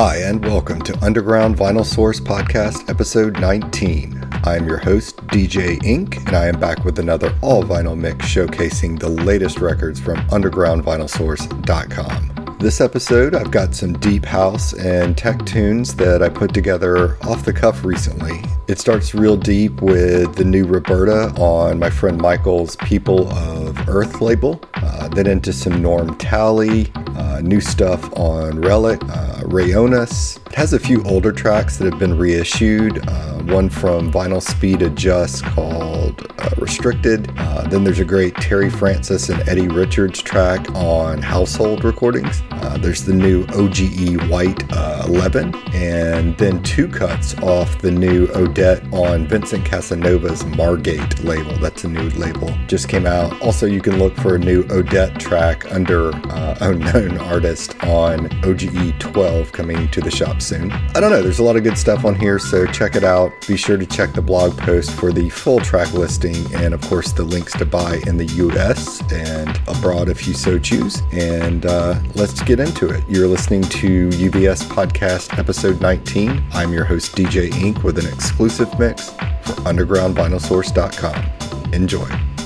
Hi, and welcome to Underground Vinyl Source Podcast, episode 19. I am your host, DJ Ink, and I am back with another all vinyl mix showcasing the latest records from undergroundvinylsource.com. This episode, I've got some deep house and tech tunes that I put together off the cuff recently. It starts real deep with the new Roberta on my friend Michael's People of Earth label, uh, then into some Norm Talley, uh, new stuff on Relic, uh. It has a few older tracks that have been reissued, uh, one from Vinyl Speed Adjust called uh, Restricted. Uh, then there's a great Terry Francis and Eddie Richards track on Household Recordings. Uh, there's the new OGE White uh, 11, and then two cuts off the new Odette on Vincent Casanova's Margate label. That's a new label, just came out. Also, you can look for a new Odette track under uh, unknown artist on OGE 12 coming to the shop soon. I don't know, there's a lot of good stuff on here, so check it out. Be sure to check the blog post for the full track listing and, of course, the links to buy in the US and abroad if you so choose. And uh, let's get into it. You're listening to UVS Podcast episode 19. I'm your host, DJ Ink, with an exclusive mix for UndergroundVinylSource.com. Enjoy.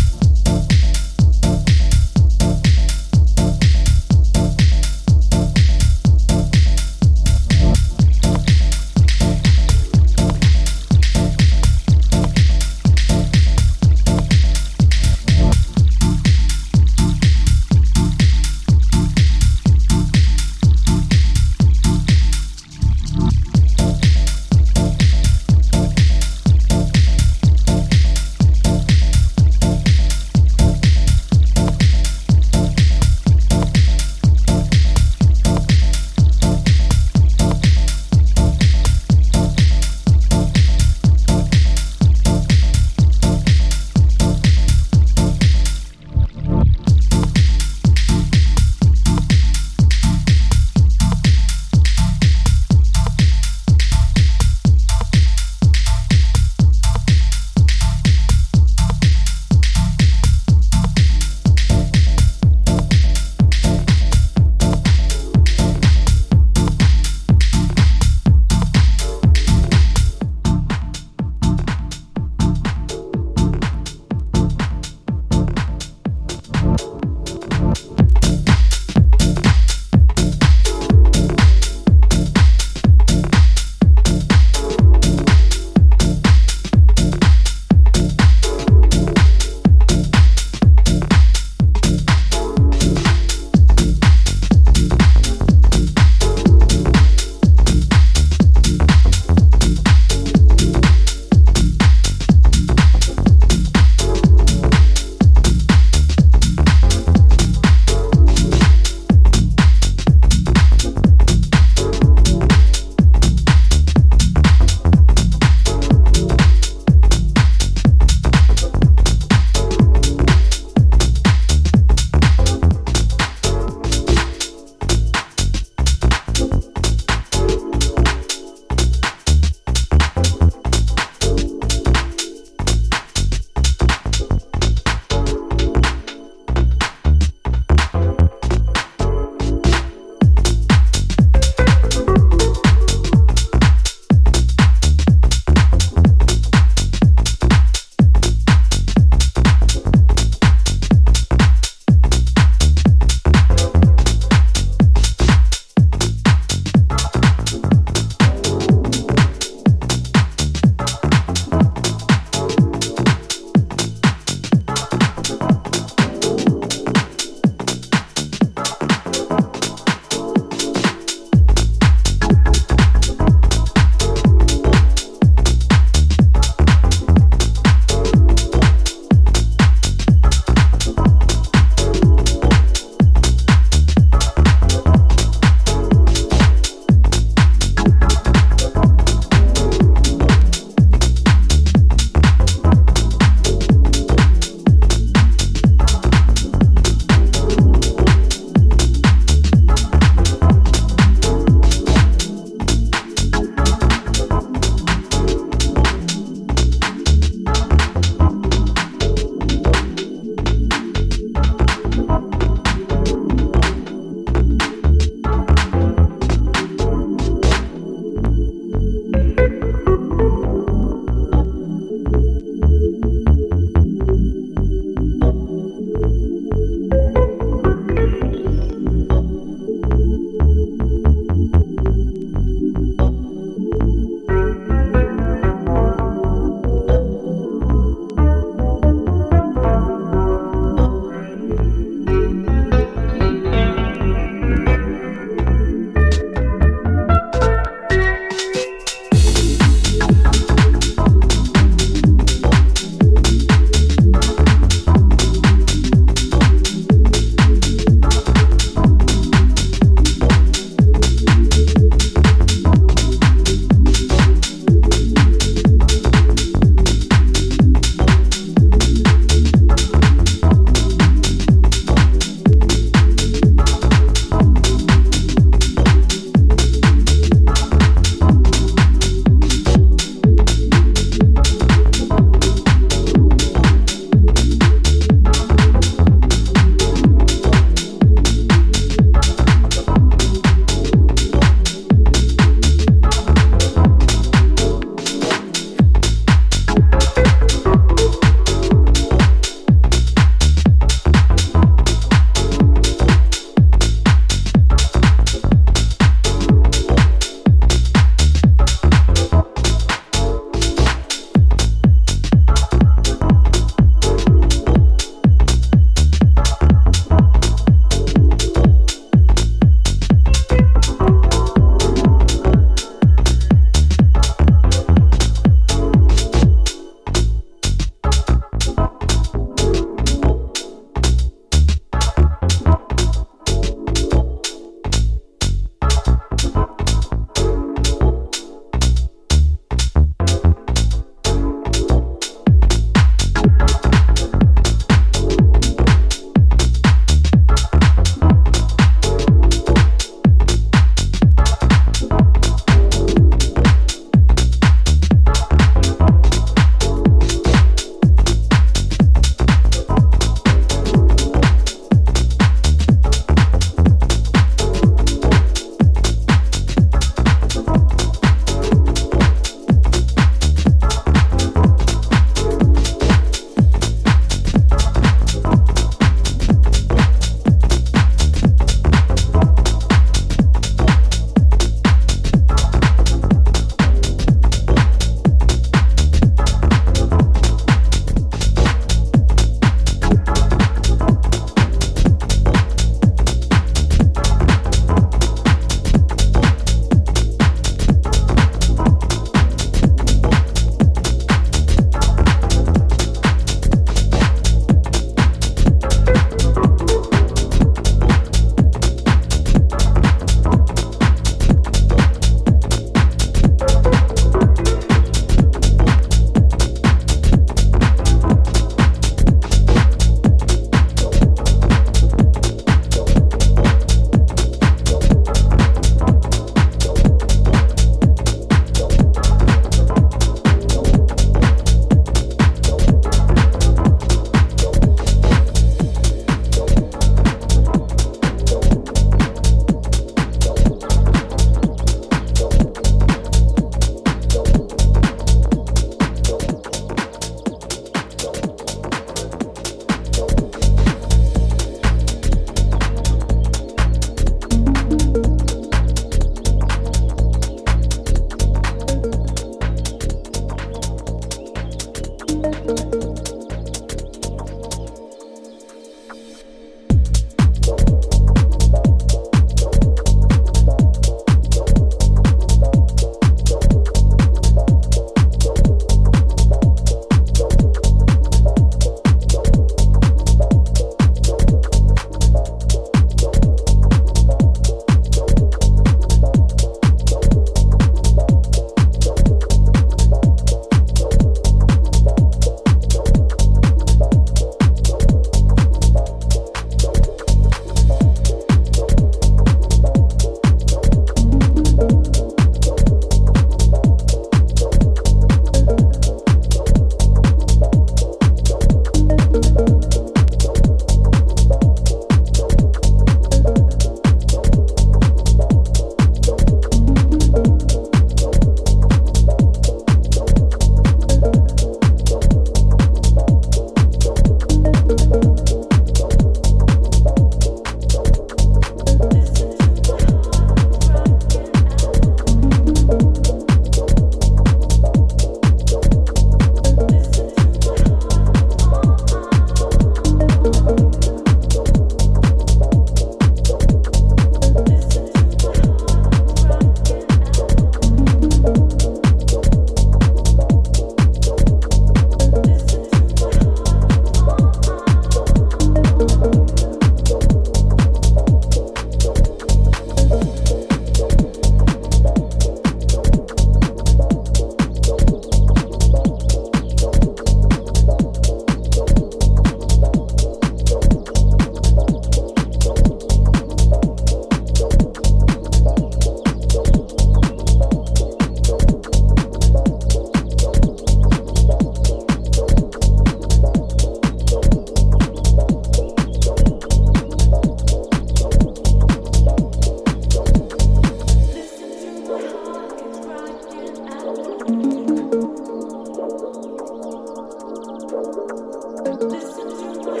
Listen to my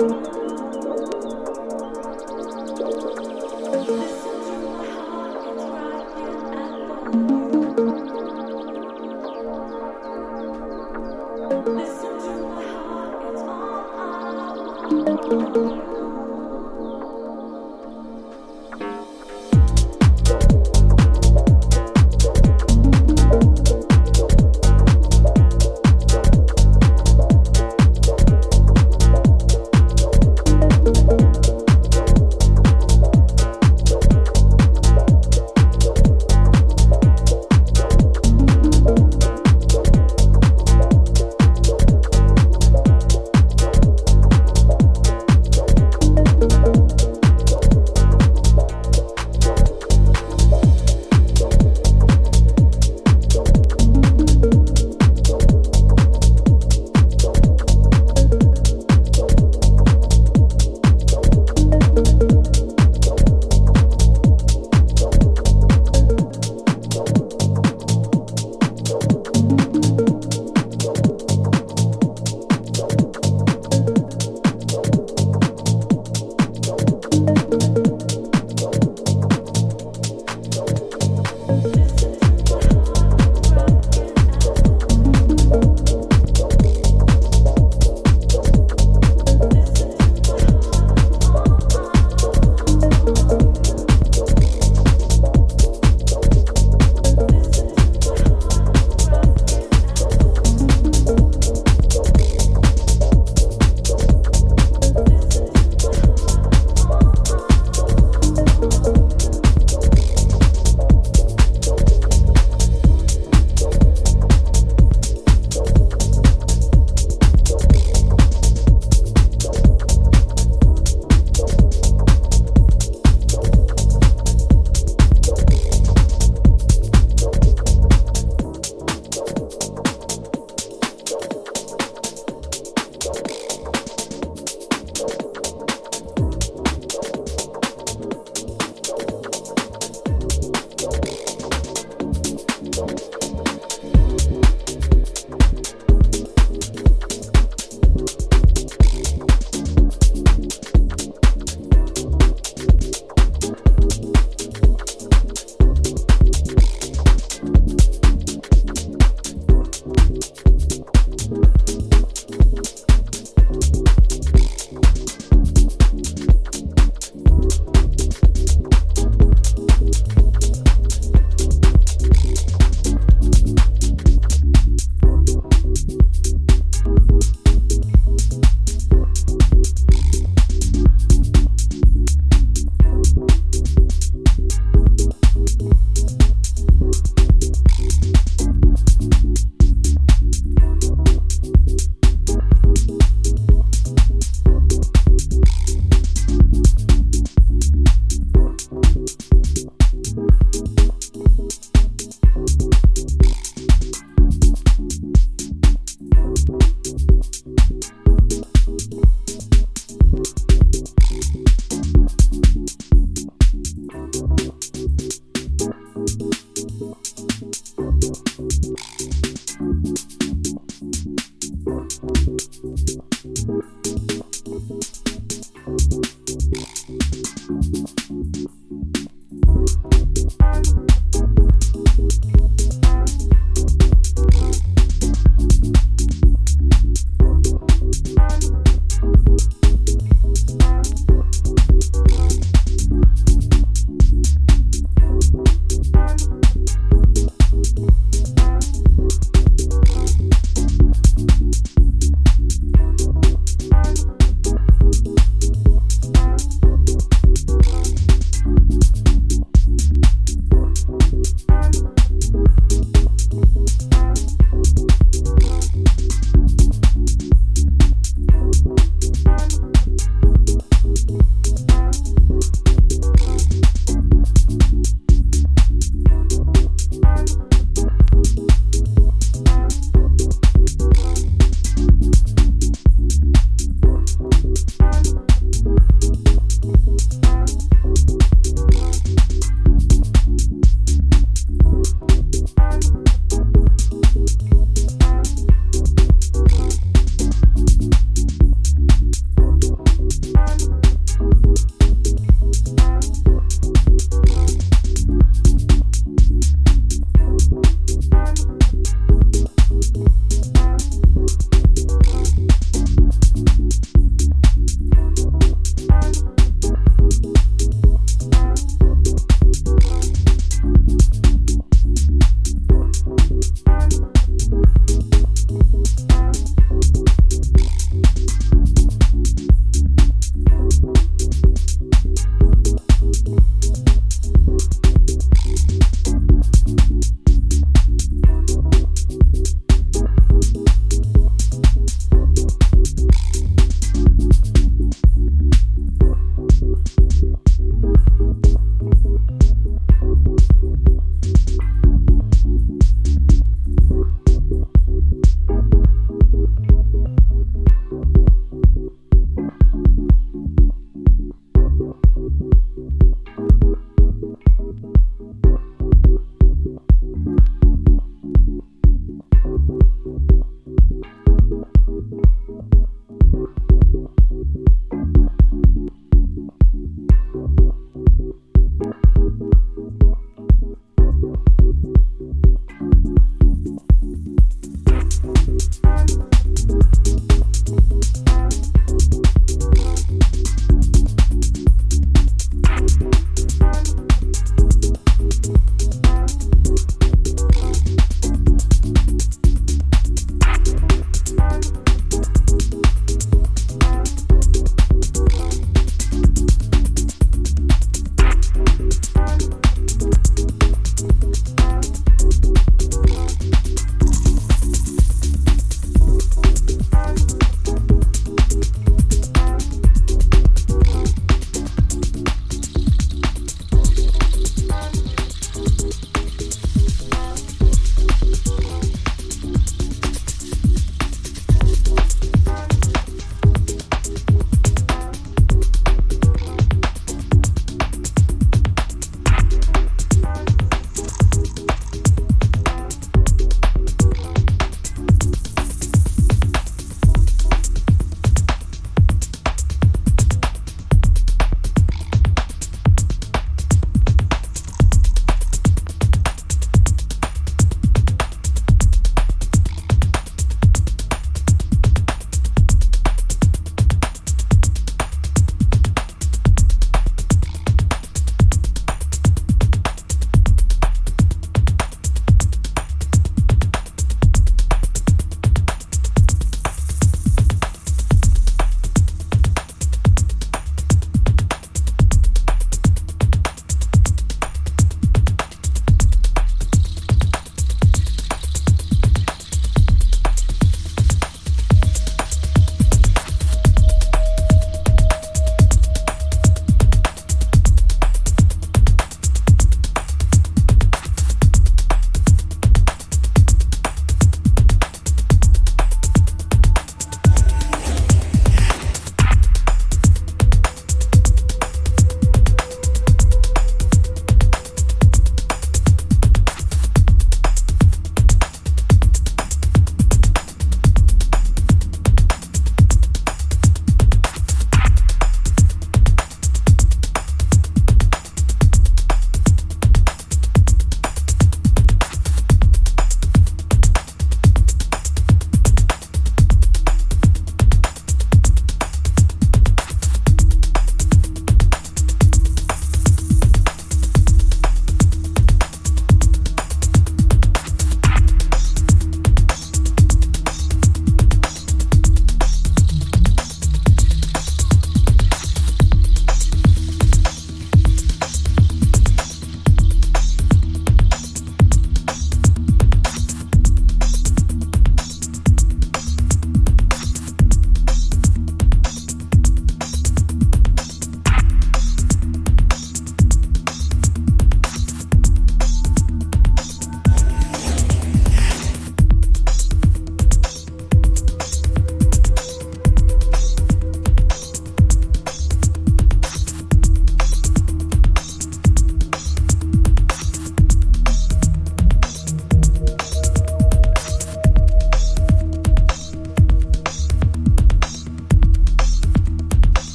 heart,